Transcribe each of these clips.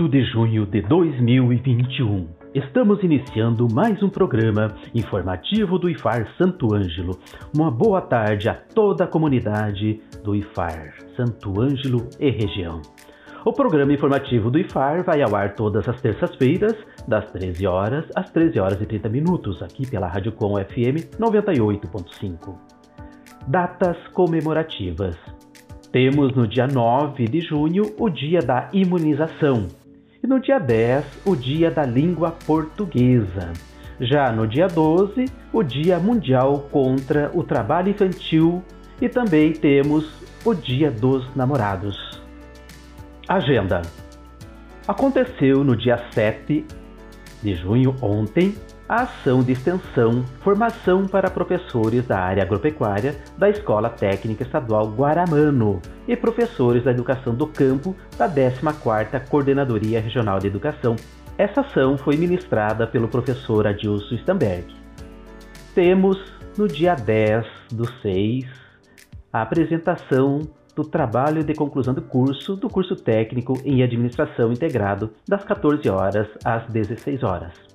8 de junho de 2021, estamos iniciando mais um programa informativo do IFAR Santo Ângelo. Uma boa tarde a toda a comunidade do IFAR Santo Ângelo e região. O programa informativo do IFAR vai ao ar todas as terças-feiras, das 13 horas às 13 horas e 30 minutos, aqui pela Rádio Com FM 98.5. Datas comemorativas. Temos no dia 9 de junho o Dia da Imunização e no dia 10 o Dia da Língua Portuguesa. Já no dia 12, o Dia Mundial contra o Trabalho Infantil e também temos o Dia dos Namorados. Agenda: Aconteceu no dia 7 de junho, ontem, a ação de extensão Formação para Professores da Área Agropecuária da Escola Técnica Estadual Guaramano e professores da Educação do Campo da 14ª Coordenadoria Regional de Educação. Essa ação foi ministrada pelo professor Adilson Stamberg. Temos, no dia 10 do 6, a apresentação do trabalho de conclusão do curso do curso técnico em administração integrado das 14 horas às 16 horas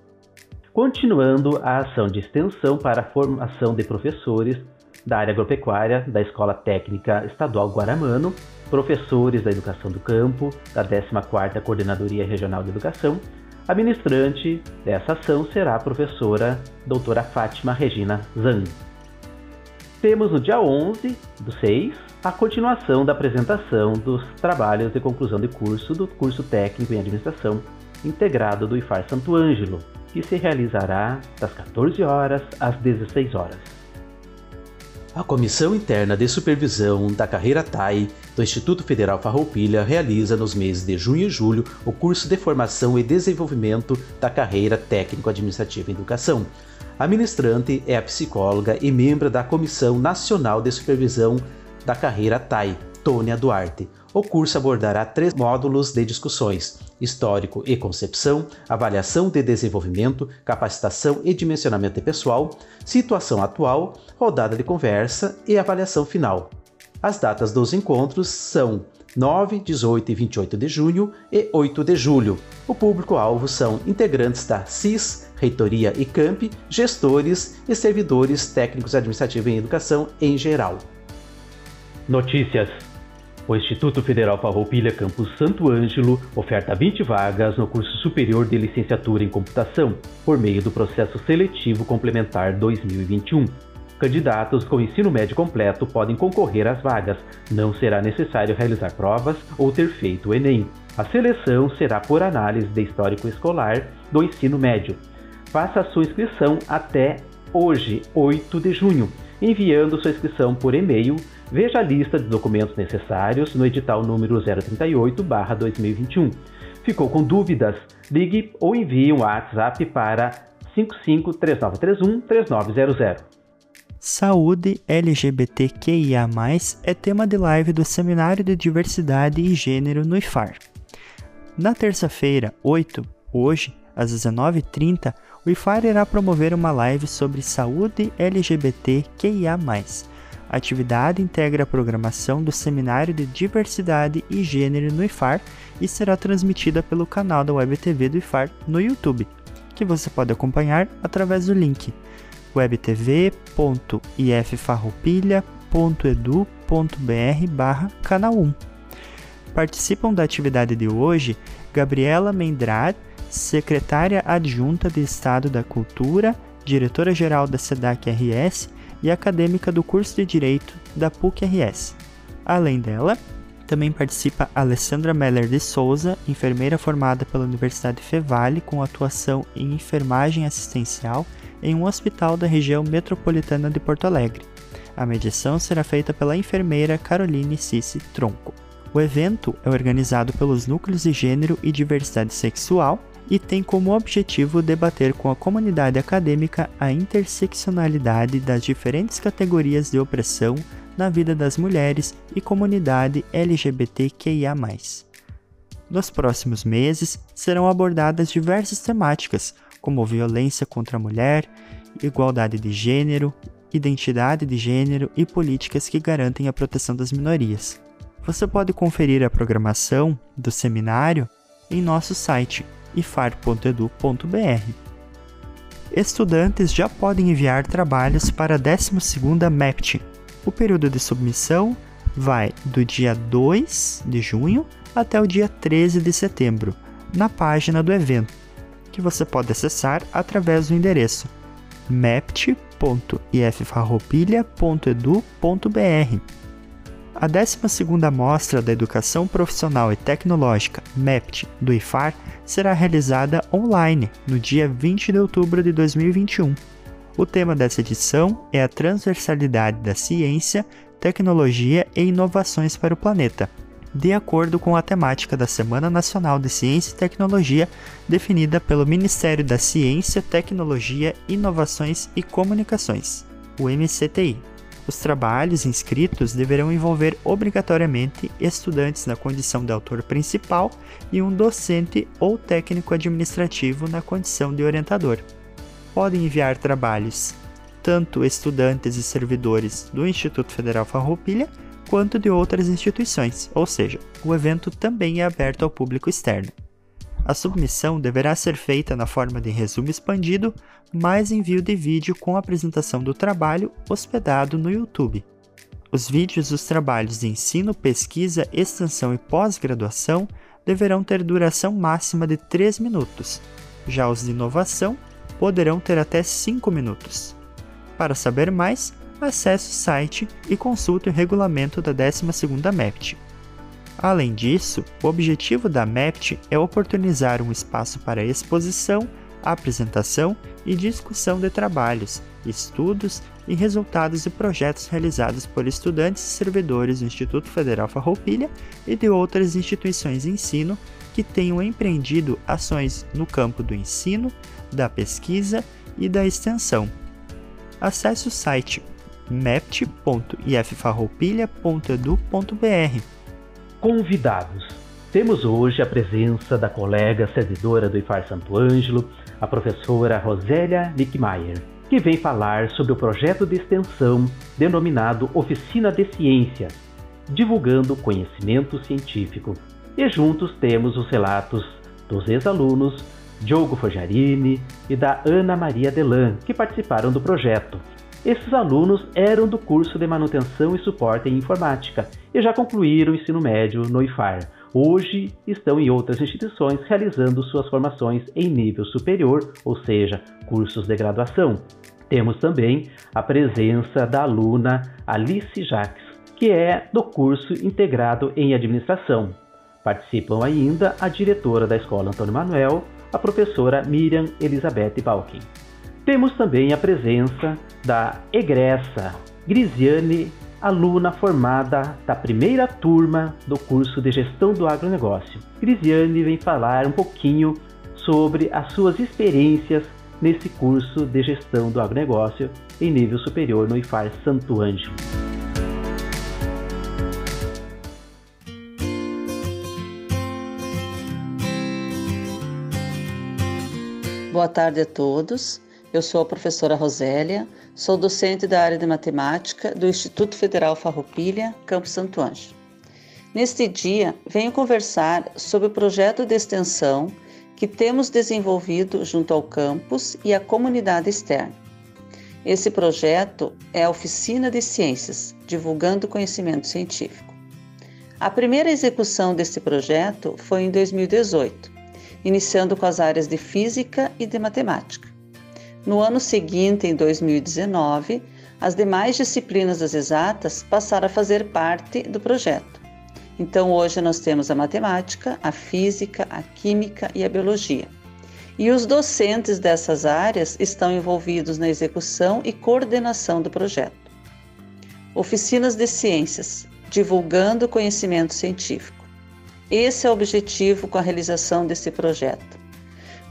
continuando a ação de extensão para a formação de professores da área agropecuária da Escola Técnica Estadual Guaramano, professores da Educação do Campo, da 14ª Coordenadoria Regional de Educação. A ministrante dessa ação será a professora doutora Fátima Regina Zan. Temos no dia 11 do 6 a continuação da apresentação dos trabalhos de conclusão de curso do curso técnico em administração integrado do IFAR Santo Ângelo, que se realizará das 14 horas às 16 horas. A Comissão Interna de Supervisão da Carreira TAI do Instituto Federal Farroupilha realiza nos meses de junho e julho o curso de formação e desenvolvimento da carreira técnico-administrativa em educação. A ministrante é a psicóloga e membro da Comissão Nacional de Supervisão da Carreira TAI, Tônia Duarte. O curso abordará três módulos de discussões: histórico e concepção, avaliação de desenvolvimento, capacitação e dimensionamento pessoal, situação atual, rodada de conversa e avaliação final. As datas dos encontros são 9, 18 e 28 de junho e 8 de julho. O público-alvo são integrantes da CIS, Reitoria e CAMP, gestores e servidores técnicos administrativos em educação em geral. Notícias o Instituto Federal Farroupilha Campus Santo Ângelo oferta 20 vagas no curso superior de licenciatura em computação, por meio do processo seletivo complementar 2021. Candidatos com ensino médio completo podem concorrer às vagas, não será necessário realizar provas ou ter feito o Enem. A seleção será por análise de histórico escolar do ensino médio. Faça sua inscrição até hoje, 8 de junho, enviando sua inscrição por e-mail Veja a lista de documentos necessários no edital número 038/2021. Ficou com dúvidas? Ligue ou envie um WhatsApp para 553931-3900. Saúde LGBTQIA+, é tema de live do Seminário de Diversidade e Gênero no IFAR. Na terça-feira, 8, hoje, às 19h30, o IFAR irá promover uma live sobre saúde LGBTQIA+, a atividade integra a programação do Seminário de Diversidade e Gênero no IFAR e será transmitida pelo canal da Web TV do IFAR no YouTube, que você pode acompanhar através do link webtv.iffarroupilha.edu.br canal 1. Participam da atividade de hoje Gabriela Mendrad, secretária adjunta de Estado da Cultura, diretora-geral da SEDAC-RS e acadêmica do curso de Direito da PUC-RS. Além dela, também participa Alessandra Meller de Souza, enfermeira formada pela Universidade Fevale com atuação em enfermagem assistencial em um hospital da região metropolitana de Porto Alegre. A medição será feita pela enfermeira Caroline Cici Tronco. O evento é organizado pelos Núcleos de Gênero e Diversidade Sexual e tem como objetivo debater com a comunidade acadêmica a interseccionalidade das diferentes categorias de opressão na vida das mulheres e comunidade LGBTQIA. Nos próximos meses serão abordadas diversas temáticas, como violência contra a mulher, igualdade de gênero, identidade de gênero e políticas que garantem a proteção das minorias. Você pode conferir a programação do seminário em nosso site ifar.edu.br. Estudantes já podem enviar trabalhos para a 12ª MEPT. O período de submissão vai do dia 2 de junho até o dia 13 de setembro, na página do evento, que você pode acessar através do endereço mept.iffarroupilha.edu.br. A 12ª Mostra da Educação Profissional e Tecnológica, MEPT, do IFAR, será realizada online no dia 20 de outubro de 2021. O tema dessa edição é a transversalidade da ciência, tecnologia e inovações para o planeta, de acordo com a temática da Semana Nacional de Ciência e Tecnologia, definida pelo Ministério da Ciência, Tecnologia, Inovações e Comunicações, o MCTI. Os trabalhos inscritos deverão envolver obrigatoriamente estudantes na condição de autor principal e um docente ou técnico administrativo na condição de orientador. Podem enviar trabalhos tanto estudantes e servidores do Instituto Federal Farroupilha quanto de outras instituições, ou seja, o evento também é aberto ao público externo. A submissão deverá ser feita na forma de resumo expandido, mais envio de vídeo com apresentação do trabalho hospedado no YouTube. Os vídeos dos trabalhos de ensino, pesquisa, extensão e pós-graduação deverão ter duração máxima de 3 minutos. Já os de inovação poderão ter até 5 minutos. Para saber mais, acesse o site e consulte o regulamento da 12ª MEPT. Além disso, o objetivo da MEPT é oportunizar um espaço para exposição, apresentação e discussão de trabalhos, estudos e resultados de projetos realizados por estudantes e servidores do Instituto Federal Farroupilha e de outras instituições de ensino que tenham empreendido ações no campo do ensino, da pesquisa e da extensão. Acesse o site mept.iffarroupilha.edu.br. Convidados. Temos hoje a presença da colega servidora do IFAR Santo Ângelo, a professora Rosélia Nickmayer, que vem falar sobre o projeto de extensão denominado Oficina de Ciências, divulgando conhecimento científico. E juntos temos os relatos dos ex-alunos Diogo Forjarini e da Ana Maria Delan, que participaram do projeto, esses alunos eram do curso de manutenção e suporte em informática e já concluíram o ensino médio no IFAR. Hoje estão em outras instituições realizando suas formações em nível superior, ou seja, cursos de graduação. Temos também a presença da aluna Alice Jacques, que é do curso integrado em administração. Participam ainda a diretora da Escola Antônio Manuel, a professora Miriam Elizabeth Balkin. Temos também a presença da egressa Grisiane, aluna formada da primeira turma do curso de Gestão do Agronegócio. Grisiane vem falar um pouquinho sobre as suas experiências nesse curso de Gestão do Agronegócio em nível superior no IFAR Santo Ângelo. Boa tarde a todos. Eu sou a professora Rosélia, sou docente da área de matemática do Instituto Federal Farroupilha, Campo Santo Anjo. Neste dia, venho conversar sobre o projeto de extensão que temos desenvolvido junto ao campus e à comunidade externa. Esse projeto é a Oficina de Ciências, divulgando conhecimento científico. A primeira execução deste projeto foi em 2018, iniciando com as áreas de Física e de Matemática. No ano seguinte, em 2019, as demais disciplinas das exatas passaram a fazer parte do projeto. Então, hoje nós temos a matemática, a física, a química e a biologia. E os docentes dessas áreas estão envolvidos na execução e coordenação do projeto. oficinas de ciências, divulgando conhecimento científico. Esse é o objetivo com a realização desse projeto.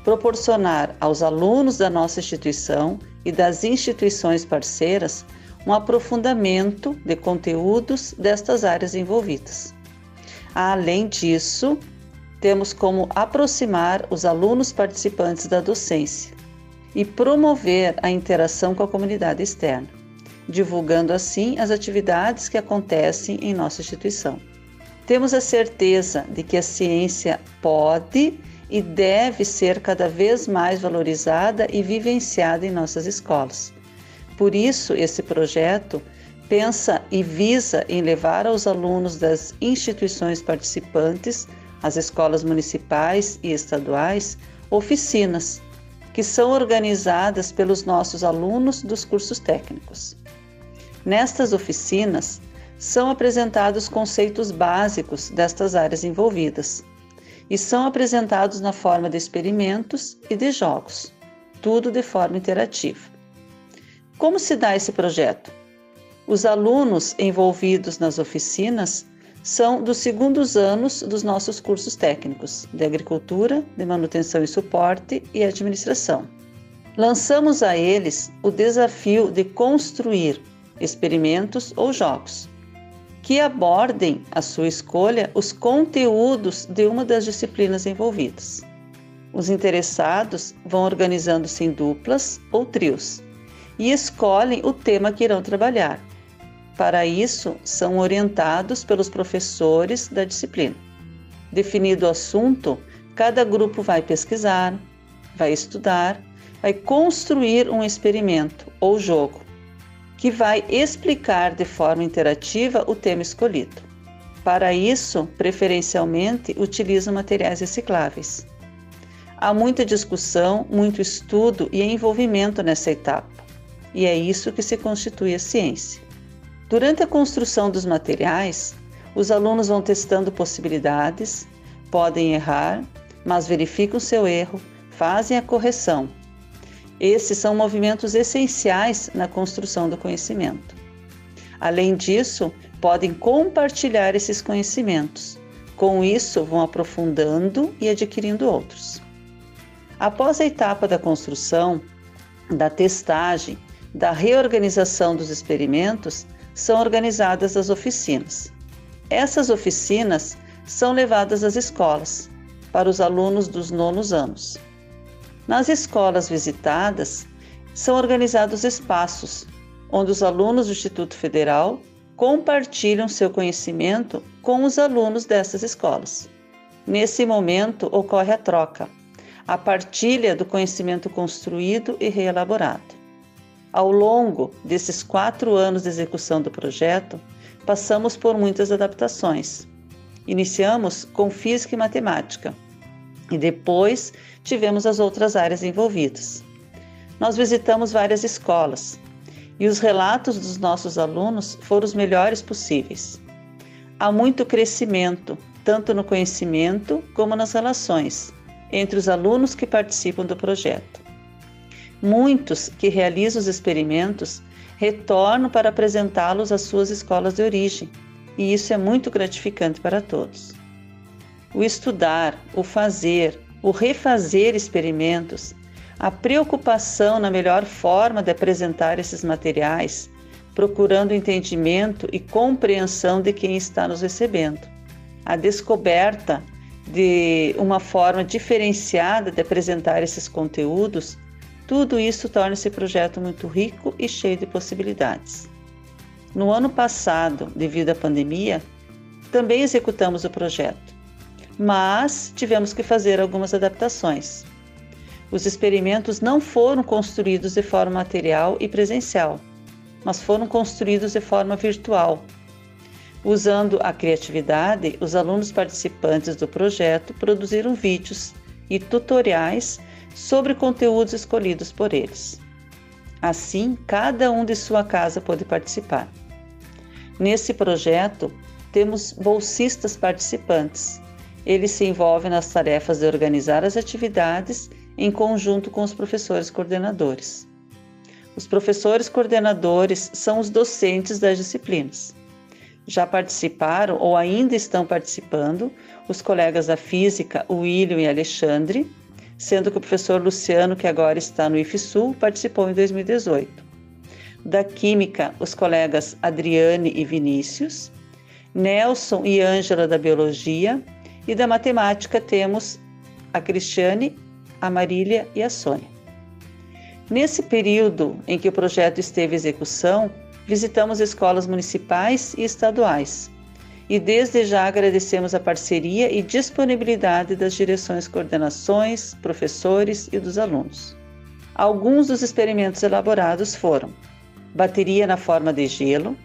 Proporcionar aos alunos da nossa instituição e das instituições parceiras um aprofundamento de conteúdos destas áreas envolvidas. Além disso, temos como aproximar os alunos participantes da docência e promover a interação com a comunidade externa, divulgando assim as atividades que acontecem em nossa instituição. Temos a certeza de que a ciência pode e deve ser cada vez mais valorizada e vivenciada em nossas escolas. Por isso, esse projeto pensa e visa em levar aos alunos das instituições participantes as escolas municipais e estaduais, oficinas, que são organizadas pelos nossos alunos dos cursos técnicos. Nestas oficinas, são apresentados conceitos básicos destas áreas envolvidas e são apresentados na forma de experimentos e de jogos, tudo de forma interativa. Como se dá esse projeto? Os alunos envolvidos nas oficinas são dos segundos anos dos nossos cursos técnicos de agricultura, de manutenção e suporte e administração. Lançamos a eles o desafio de construir experimentos ou jogos que abordem a sua escolha os conteúdos de uma das disciplinas envolvidas. Os interessados vão organizando-se em duplas ou trios e escolhem o tema que irão trabalhar para isso, são orientados pelos professores da disciplina. Definido o assunto, cada grupo vai pesquisar, vai estudar, vai construir um experimento ou jogo que vai explicar de forma interativa o tema escolhido. Para isso, preferencialmente, utilizam materiais recicláveis. Há muita discussão, muito estudo e envolvimento nessa etapa, e é isso que se constitui a ciência. Durante a construção dos materiais, os alunos vão testando possibilidades, podem errar, mas verificam seu erro, fazem a correção. Esses são movimentos essenciais na construção do conhecimento. Além disso, podem compartilhar esses conhecimentos. Com isso, vão aprofundando e adquirindo outros. Após a etapa da construção, da testagem, da reorganização dos experimentos, são organizadas as oficinas. Essas oficinas são levadas às escolas, para os alunos dos nonos anos. Nas escolas visitadas, são organizados espaços onde os alunos do Instituto Federal compartilham seu conhecimento com os alunos dessas escolas. Nesse momento ocorre a troca, a partilha do conhecimento construído e reelaborado. Ao longo desses quatro anos de execução do projeto, passamos por muitas adaptações. Iniciamos com física e matemática e depois tivemos as outras áreas envolvidas. Nós visitamos várias escolas e os relatos dos nossos alunos foram os melhores possíveis. Há muito crescimento, tanto no conhecimento como nas relações, entre os alunos que participam do projeto. Muitos que realizam os experimentos retornam para apresentá-los às suas escolas de origem, e isso é muito gratificante para todos. O estudar, o fazer, o refazer experimentos, a preocupação na melhor forma de apresentar esses materiais, procurando entendimento e compreensão de quem está nos recebendo, a descoberta de uma forma diferenciada de apresentar esses conteúdos tudo isso torna esse projeto muito rico e cheio de possibilidades. No ano passado, devido à pandemia, também executamos o projeto, mas tivemos que fazer algumas adaptações. Os experimentos não foram construídos de forma material e presencial, mas foram construídos de forma virtual. Usando a criatividade, os alunos participantes do projeto produziram vídeos e tutoriais sobre conteúdos escolhidos por eles. Assim, cada um de sua casa pode participar. Nesse projeto, temos bolsistas participantes. Eles se envolvem nas tarefas de organizar as atividades em conjunto com os professores coordenadores. Os professores coordenadores são os docentes das disciplinas. Já participaram ou ainda estão participando os colegas da física, William e Alexandre, sendo que o professor Luciano, que agora está no IFSUL, participou em 2018. Da química, os colegas Adriane e Vinícius, Nelson e Ângela da biologia, e da matemática temos a Cristiane, a Marília e a Sônia. Nesse período em que o projeto esteve em execução, visitamos escolas municipais e estaduais. E desde já agradecemos a parceria e disponibilidade das direções, coordenações, professores e dos alunos. Alguns dos experimentos elaborados foram bateria na forma de gelo,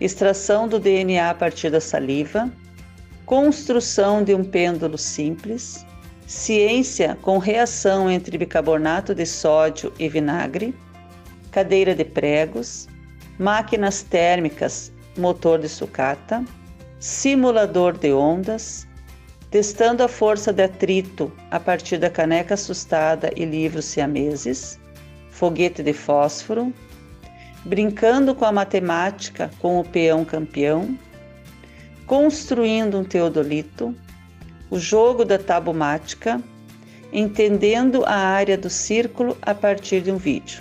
extração do DNA a partir da saliva, construção de um pêndulo simples, ciência com reação entre bicarbonato de sódio e vinagre, cadeira de pregos, máquinas térmicas, motor de sucata, simulador de ondas, testando a força de atrito a partir da caneca assustada e livros siameses, foguete de fósforo, brincando com a matemática com o peão campeão, construindo um teodolito, o jogo da tabumática, entendendo a área do círculo a partir de um vídeo.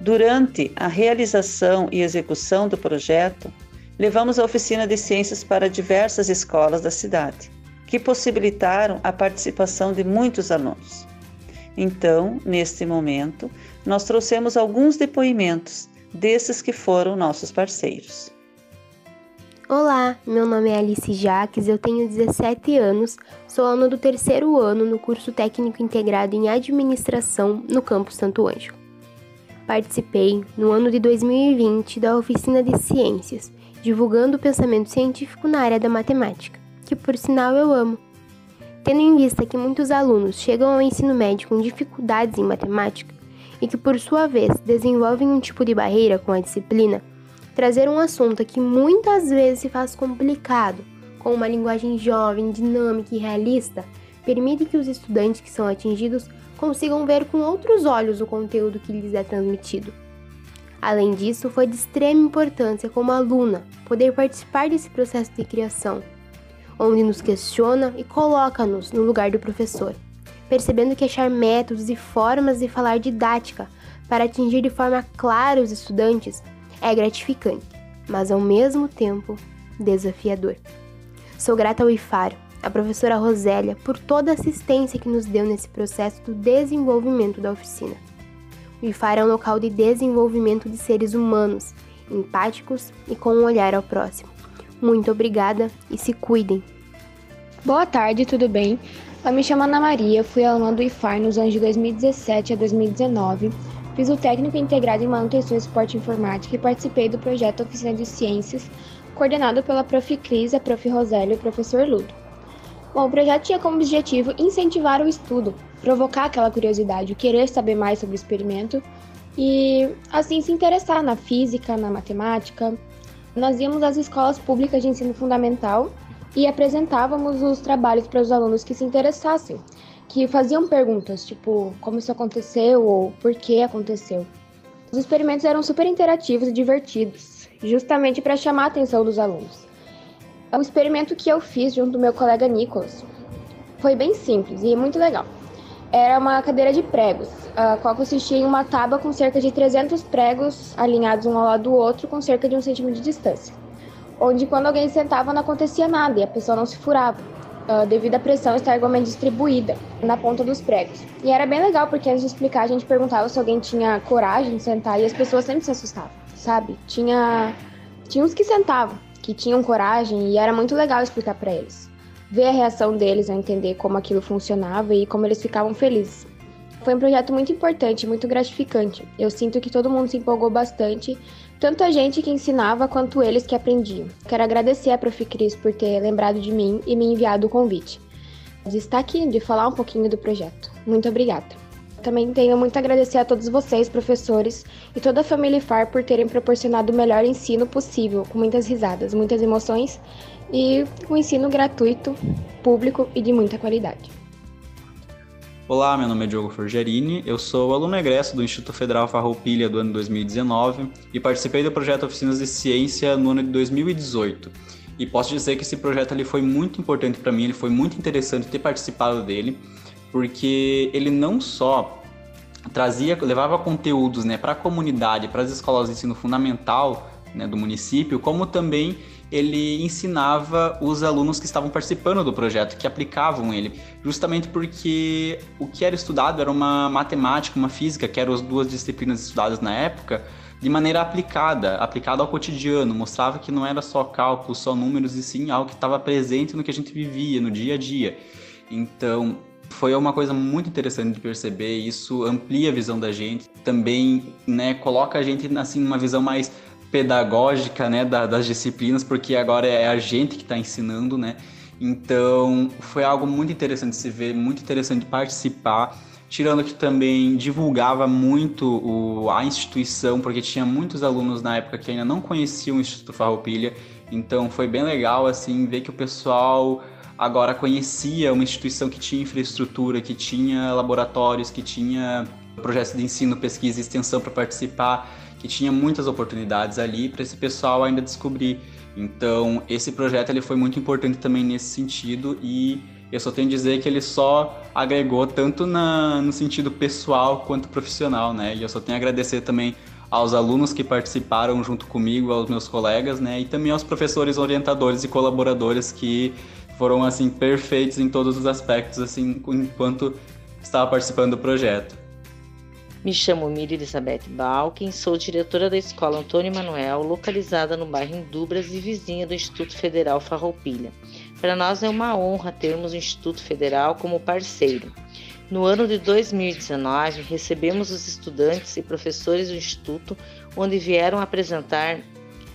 Durante a realização e execução do projeto, levamos a oficina de ciências para diversas escolas da cidade, que possibilitaram a participação de muitos alunos. Então, neste momento, nós trouxemos alguns depoimentos desses que foram nossos parceiros. Olá, meu nome é Alice Jaques, eu tenho 17 anos, sou aluna do terceiro ano no curso técnico integrado em administração no campus Santo Ângelo. Participei, no ano de 2020, da oficina de ciências, divulgando o pensamento científico na área da matemática, que por sinal eu amo. Tendo em vista que muitos alunos chegam ao ensino médio com dificuldades em matemática e que, por sua vez, desenvolvem um tipo de barreira com a disciplina, trazer um assunto que muitas vezes se faz complicado, com uma linguagem jovem, dinâmica e realista, permite que os estudantes que são atingidos consigam ver com outros olhos o conteúdo que lhes é transmitido. Além disso, foi de extrema importância como aluna poder participar desse processo de criação, onde nos questiona e coloca-nos no lugar do professor, percebendo que achar métodos e formas de falar didática para atingir de forma clara os estudantes é gratificante, mas ao mesmo tempo desafiador. Sou grata ao IFARO, a professora Rosélia, por toda a assistência que nos deu nesse processo do desenvolvimento da oficina. O IFAR é um local de desenvolvimento de seres humanos, empáticos e com um olhar ao próximo. Muito obrigada e se cuidem! Boa tarde, tudo bem? Eu me chamo Ana Maria, fui aluna do IFAR nos anos de 2017 a 2019. Fiz o técnico integrado em manutenção e suporte informática e participei do projeto Oficina de Ciências, coordenado pela Prof. Cris, a Prof. Rosélia e o professor Ludo. Bom, o projeto tinha como objetivo incentivar o estudo, provocar aquela curiosidade, o querer saber mais sobre o experimento e assim se interessar na física, na matemática. Nós íamos às escolas públicas de ensino fundamental e apresentávamos os trabalhos para os alunos que se interessassem, que faziam perguntas, tipo como isso aconteceu ou por que aconteceu. Os experimentos eram super interativos e divertidos, justamente para chamar a atenção dos alunos. O experimento que eu fiz junto do meu colega Nicolas foi bem simples e muito legal. Era uma cadeira de pregos, a qual consistia em uma tábua com cerca de 300 pregos alinhados um ao lado do outro com cerca de um centímetro de distância. Onde quando alguém sentava não acontecia nada e a pessoa não se furava, uh, devido à pressão estar igualmente distribuída na ponta dos pregos. E era bem legal porque antes de explicar a gente perguntava se alguém tinha coragem de sentar e as pessoas sempre se assustavam, sabe? Tinha, tinha uns que sentavam, que tinham coragem e era muito legal explicar para eles. Ver a reação deles a entender como aquilo funcionava e como eles ficavam felizes. Foi um projeto muito importante, muito gratificante. Eu sinto que todo mundo se empolgou bastante, tanto a gente que ensinava quanto eles que aprendiam. Quero agradecer a Prof. Cris por ter lembrado de mim e me enviado o convite. De estar aqui, de falar um pouquinho do projeto. Muito obrigada. Também tenho muito a agradecer a todos vocês, professores, e toda a família IFAR por terem proporcionado o melhor ensino possível, com muitas risadas, muitas emoções e um ensino gratuito, público e de muita qualidade. Olá, meu nome é Diogo Forgerini, eu sou aluno egresso do Instituto Federal Farroupilha do ano 2019 e participei do projeto Oficinas de Ciência no ano de 2018. E posso dizer que esse projeto ele foi muito importante para mim, ele foi muito interessante ter participado dele, porque ele não só trazia, levava conteúdos né, para a comunidade, para as escolas de ensino fundamental né, do município, como também ele ensinava os alunos que estavam participando do projeto, que aplicavam ele, justamente porque o que era estudado era uma matemática, uma física, que eram as duas disciplinas estudadas na época, de maneira aplicada, aplicada ao cotidiano, mostrava que não era só cálculo, só números, e sim algo que estava presente no que a gente vivia, no dia a dia. Então, foi uma coisa muito interessante de perceber, isso amplia a visão da gente, também né, coloca a gente assim numa visão mais pedagógica, né, da, das disciplinas, porque agora é a gente que está ensinando, né? Então, foi algo muito interessante de se ver, muito interessante participar, tirando que também divulgava muito o, a instituição, porque tinha muitos alunos na época que ainda não conheciam o Instituto Farroupilha, então foi bem legal, assim, ver que o pessoal agora conhecia uma instituição que tinha infraestrutura, que tinha laboratórios, que tinha projetos de ensino, pesquisa e extensão para participar, que tinha muitas oportunidades ali para esse pessoal ainda descobrir. Então, esse projeto ele foi muito importante também nesse sentido e eu só tenho a dizer que ele só agregou tanto na, no sentido pessoal quanto profissional, né? E eu só tenho a agradecer também aos alunos que participaram junto comigo, aos meus colegas, né? E também aos professores orientadores e colaboradores que foram assim perfeitos em todos os aspectos assim enquanto estava participando do projeto. Me chamo Miri Elizabeth Balkin, sou diretora da Escola Antônio Manuel, localizada no bairro Indubras e vizinha do Instituto Federal Farroupilha. Para nós é uma honra termos o Instituto Federal como parceiro. No ano de 2019, recebemos os estudantes e professores do Instituto, onde vieram apresentar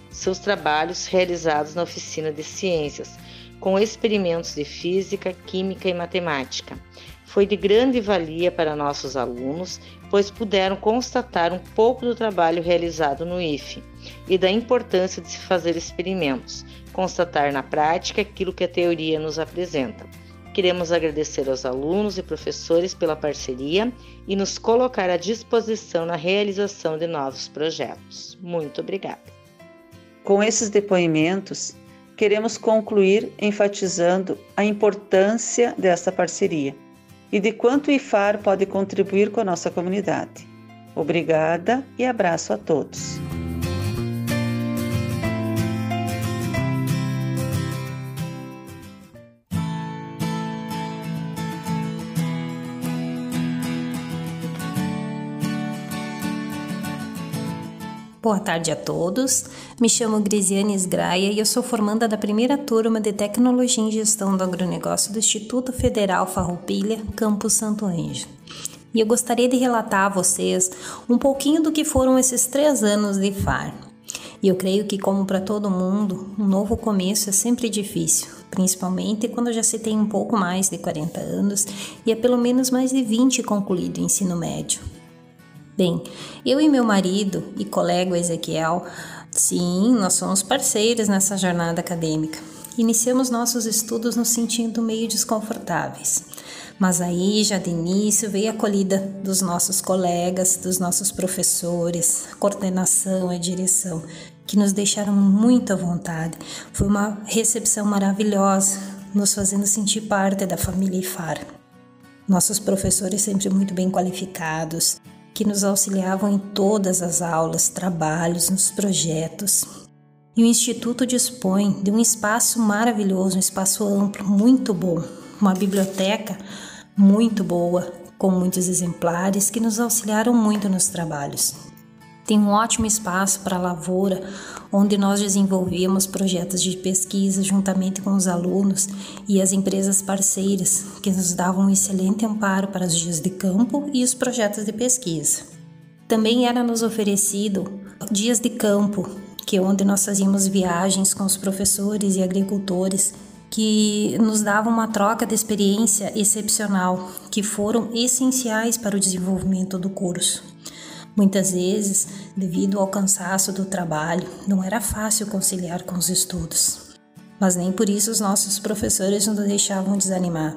seus trabalhos realizados na oficina de ciências, com experimentos de física, química e matemática. Foi de grande valia para nossos alunos, pois puderam constatar um pouco do trabalho realizado no IFE e da importância de se fazer experimentos, constatar na prática aquilo que a teoria nos apresenta. Queremos agradecer aos alunos e professores pela parceria e nos colocar à disposição na realização de novos projetos. Muito obrigada. Com esses depoimentos, queremos concluir enfatizando a importância dessa parceria e de quanto o IFAR pode contribuir com a nossa comunidade. Obrigada e abraço a todos. Boa tarde a todos. Me chamo Grisiane Sgraia e eu sou formanda da primeira turma de Tecnologia em Gestão do Agronegócio do Instituto Federal Farroupilha, Campus Santo Anjo. E eu gostaria de relatar a vocês um pouquinho do que foram esses três anos de FAR. E eu creio que, como para todo mundo, um novo começo é sempre difícil, principalmente quando já se tem um pouco mais de 40 anos e é pelo menos mais de 20 concluído o ensino médio. Bem, eu e meu marido e colega Ezequiel, sim, nós somos parceiros nessa jornada acadêmica. Iniciamos nossos estudos nos sentindo meio desconfortáveis. Mas aí, já de início, veio a acolhida dos nossos colegas, dos nossos professores, coordenação e direção, que nos deixaram muito à vontade. Foi uma recepção maravilhosa, nos fazendo sentir parte da família IFAR. Nossos professores sempre muito bem qualificados, que nos auxiliavam em todas as aulas, trabalhos, nos projetos. E o Instituto dispõe de um espaço maravilhoso, um espaço amplo, muito bom, uma biblioteca muito boa, com muitos exemplares que nos auxiliaram muito nos trabalhos. Tem um ótimo espaço para a lavoura, onde nós desenvolvíamos projetos de pesquisa juntamente com os alunos e as empresas parceiras, que nos davam um excelente amparo para os dias de campo e os projetos de pesquisa. Também era nos oferecido dias de campo, que é onde nós fazíamos viagens com os professores e agricultores que nos davam uma troca de experiência excepcional, que foram essenciais para o desenvolvimento do curso. Muitas vezes, devido ao cansaço do trabalho, não era fácil conciliar com os estudos. Mas nem por isso os nossos professores nos deixavam desanimar.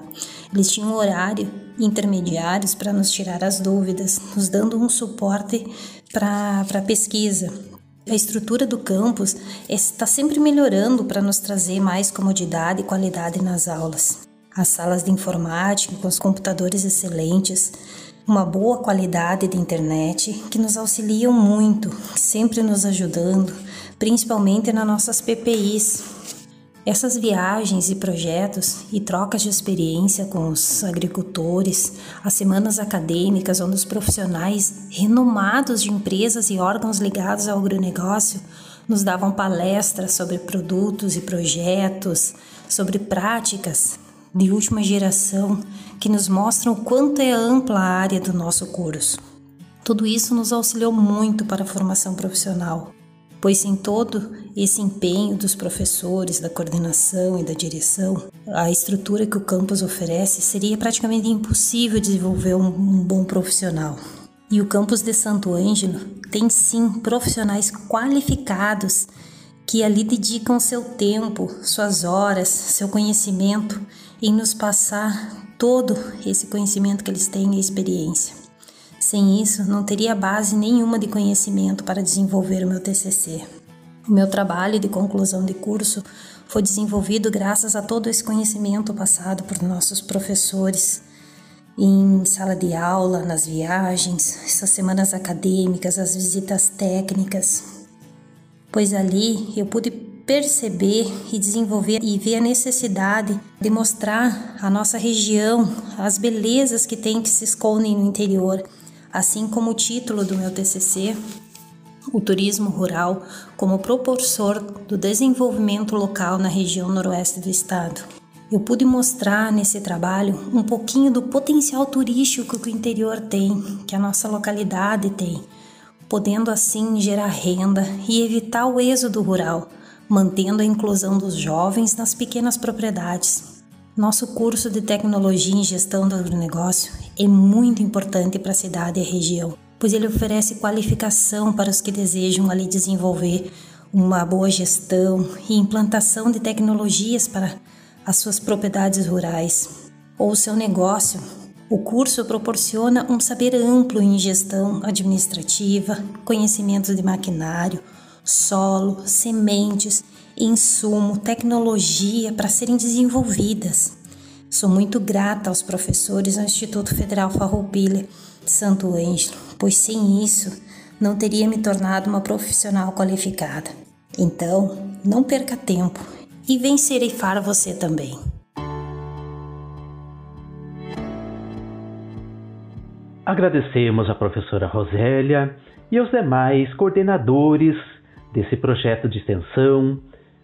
Eles tinham horário intermediários para nos tirar as dúvidas, nos dando um suporte para a pesquisa. A estrutura do campus está sempre melhorando para nos trazer mais comodidade e qualidade nas aulas. As salas de informática com os computadores excelentes, uma boa qualidade de internet que nos auxiliam muito, sempre nos ajudando, principalmente nas nossas PPIs. Essas viagens e projetos e trocas de experiência com os agricultores, as semanas acadêmicas onde os profissionais renomados de empresas e órgãos ligados ao agronegócio nos davam palestras sobre produtos e projetos, sobre práticas de última geração que nos mostram o quanto é ampla a área do nosso curso. Tudo isso nos auxiliou muito para a formação profissional, pois sem todo esse empenho dos professores, da coordenação e da direção, a estrutura que o campus oferece seria praticamente impossível desenvolver um, um bom profissional. E o campus de Santo Ângelo tem sim profissionais qualificados que ali dedicam seu tempo, suas horas, seu conhecimento em nos passar todo esse conhecimento que eles têm e experiência. Sem isso, não teria base nenhuma de conhecimento para desenvolver o meu TCC. O meu trabalho de conclusão de curso foi desenvolvido graças a todo esse conhecimento passado por nossos professores em sala de aula, nas viagens, essas semanas acadêmicas, as visitas técnicas, pois ali eu pude perceber e desenvolver e ver a necessidade de mostrar a nossa região, as belezas que tem que se escondem no interior, assim como o título do meu TCC, o turismo rural como propulsor do desenvolvimento local na região noroeste do estado. Eu pude mostrar nesse trabalho um pouquinho do potencial turístico que o interior tem, que a nossa localidade tem, podendo assim gerar renda e evitar o êxodo rural mantendo a inclusão dos jovens nas pequenas propriedades. Nosso curso de Tecnologia em Gestão do Agronegócio é muito importante para a cidade e a região, pois ele oferece qualificação para os que desejam ali desenvolver uma boa gestão e implantação de tecnologias para as suas propriedades rurais ou seu negócio. O curso proporciona um saber amplo em gestão administrativa, conhecimentos de maquinário, solo, sementes, insumo, tecnologia para serem desenvolvidas. Sou muito grata aos professores do Instituto Federal Farroupilha de Santo Ângelo, pois sem isso não teria me tornado uma profissional qualificada. Então, não perca tempo e vem serifar você também. Agradecemos a professora Rosélia e aos demais coordenadores desse projeto de extensão,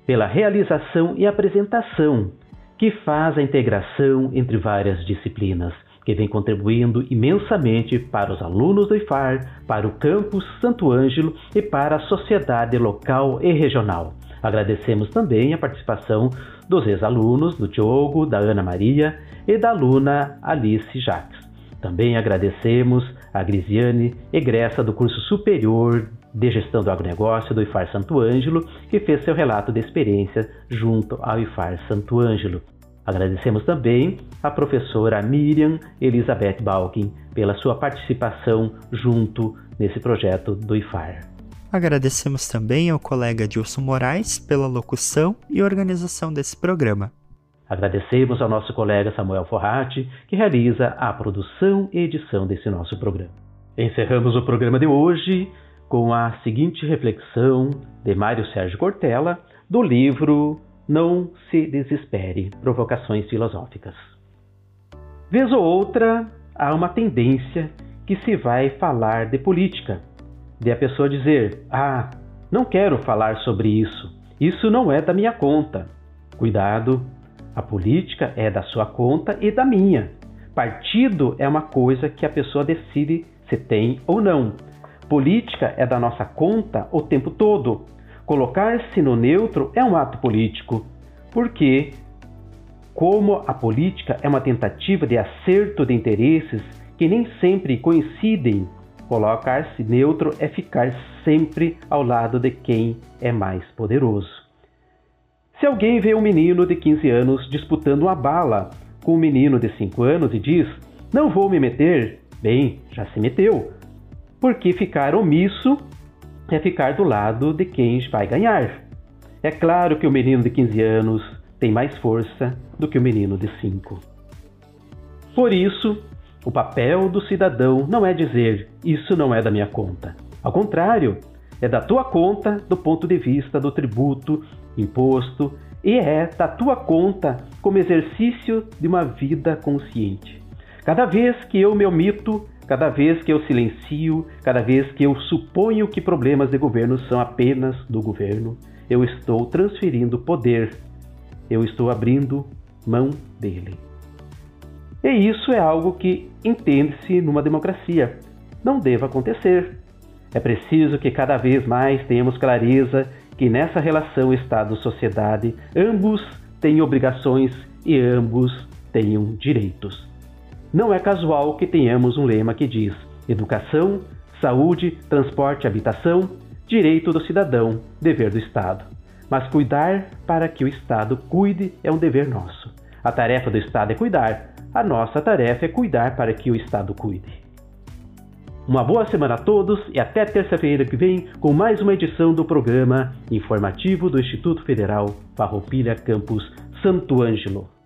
pela realização e apresentação, que faz a integração entre várias disciplinas, que vem contribuindo imensamente para os alunos do IFAR, para o campus Santo Ângelo e para a sociedade local e regional. Agradecemos também a participação dos ex-alunos do Diogo, da Ana Maria e da aluna Alice Jacques. Também agradecemos a Grisiane, egressa do curso superior de Gestão do Agronegócio do IFAR Santo Ângelo, que fez seu relato de experiência junto ao IFAR Santo Ângelo. Agradecemos também a professora Miriam Elizabeth Balkin pela sua participação junto nesse projeto do IFAR. Agradecemos também ao colega Dilson Moraes pela locução e organização desse programa. Agradecemos ao nosso colega Samuel Forratti, que realiza a produção e edição desse nosso programa. Encerramos o programa de hoje com a seguinte reflexão de Mário Sérgio Cortella do livro Não se desespere Provocações Filosóficas. Vez ou outra, há uma tendência que se vai falar de política, de a pessoa dizer: Ah, não quero falar sobre isso, isso não é da minha conta. Cuidado, a política é da sua conta e da minha. Partido é uma coisa que a pessoa decide se tem ou não. Política é da nossa conta o tempo todo. Colocar-se no neutro é um ato político, porque, como a política é uma tentativa de acerto de interesses que nem sempre coincidem, colocar-se neutro é ficar sempre ao lado de quem é mais poderoso. Se alguém vê um menino de 15 anos disputando uma bala com um menino de 5 anos e diz: Não vou me meter? Bem, já se meteu. Porque ficar omisso é ficar do lado de quem vai ganhar. É claro que o menino de 15 anos tem mais força do que o menino de 5. Por isso, o papel do cidadão não é dizer isso não é da minha conta. Ao contrário, é da tua conta do ponto de vista do tributo, imposto, e é da tua conta como exercício de uma vida consciente. Cada vez que eu me omito, cada vez que eu silencio, cada vez que eu suponho que problemas de governo são apenas do governo, eu estou transferindo poder, eu estou abrindo mão dele. E isso é algo que entende-se numa democracia. Não deva acontecer. É preciso que cada vez mais tenhamos clareza que nessa relação Estado-sociedade ambos têm obrigações e ambos tenham direitos. Não é casual que tenhamos um lema que diz educação, saúde, transporte, habitação, direito do cidadão, dever do Estado. Mas cuidar para que o Estado cuide é um dever nosso. A tarefa do Estado é cuidar, a nossa tarefa é cuidar para que o Estado cuide. Uma boa semana a todos e até terça-feira que vem com mais uma edição do programa informativo do Instituto Federal Farroupilha Campus Santo Ângelo.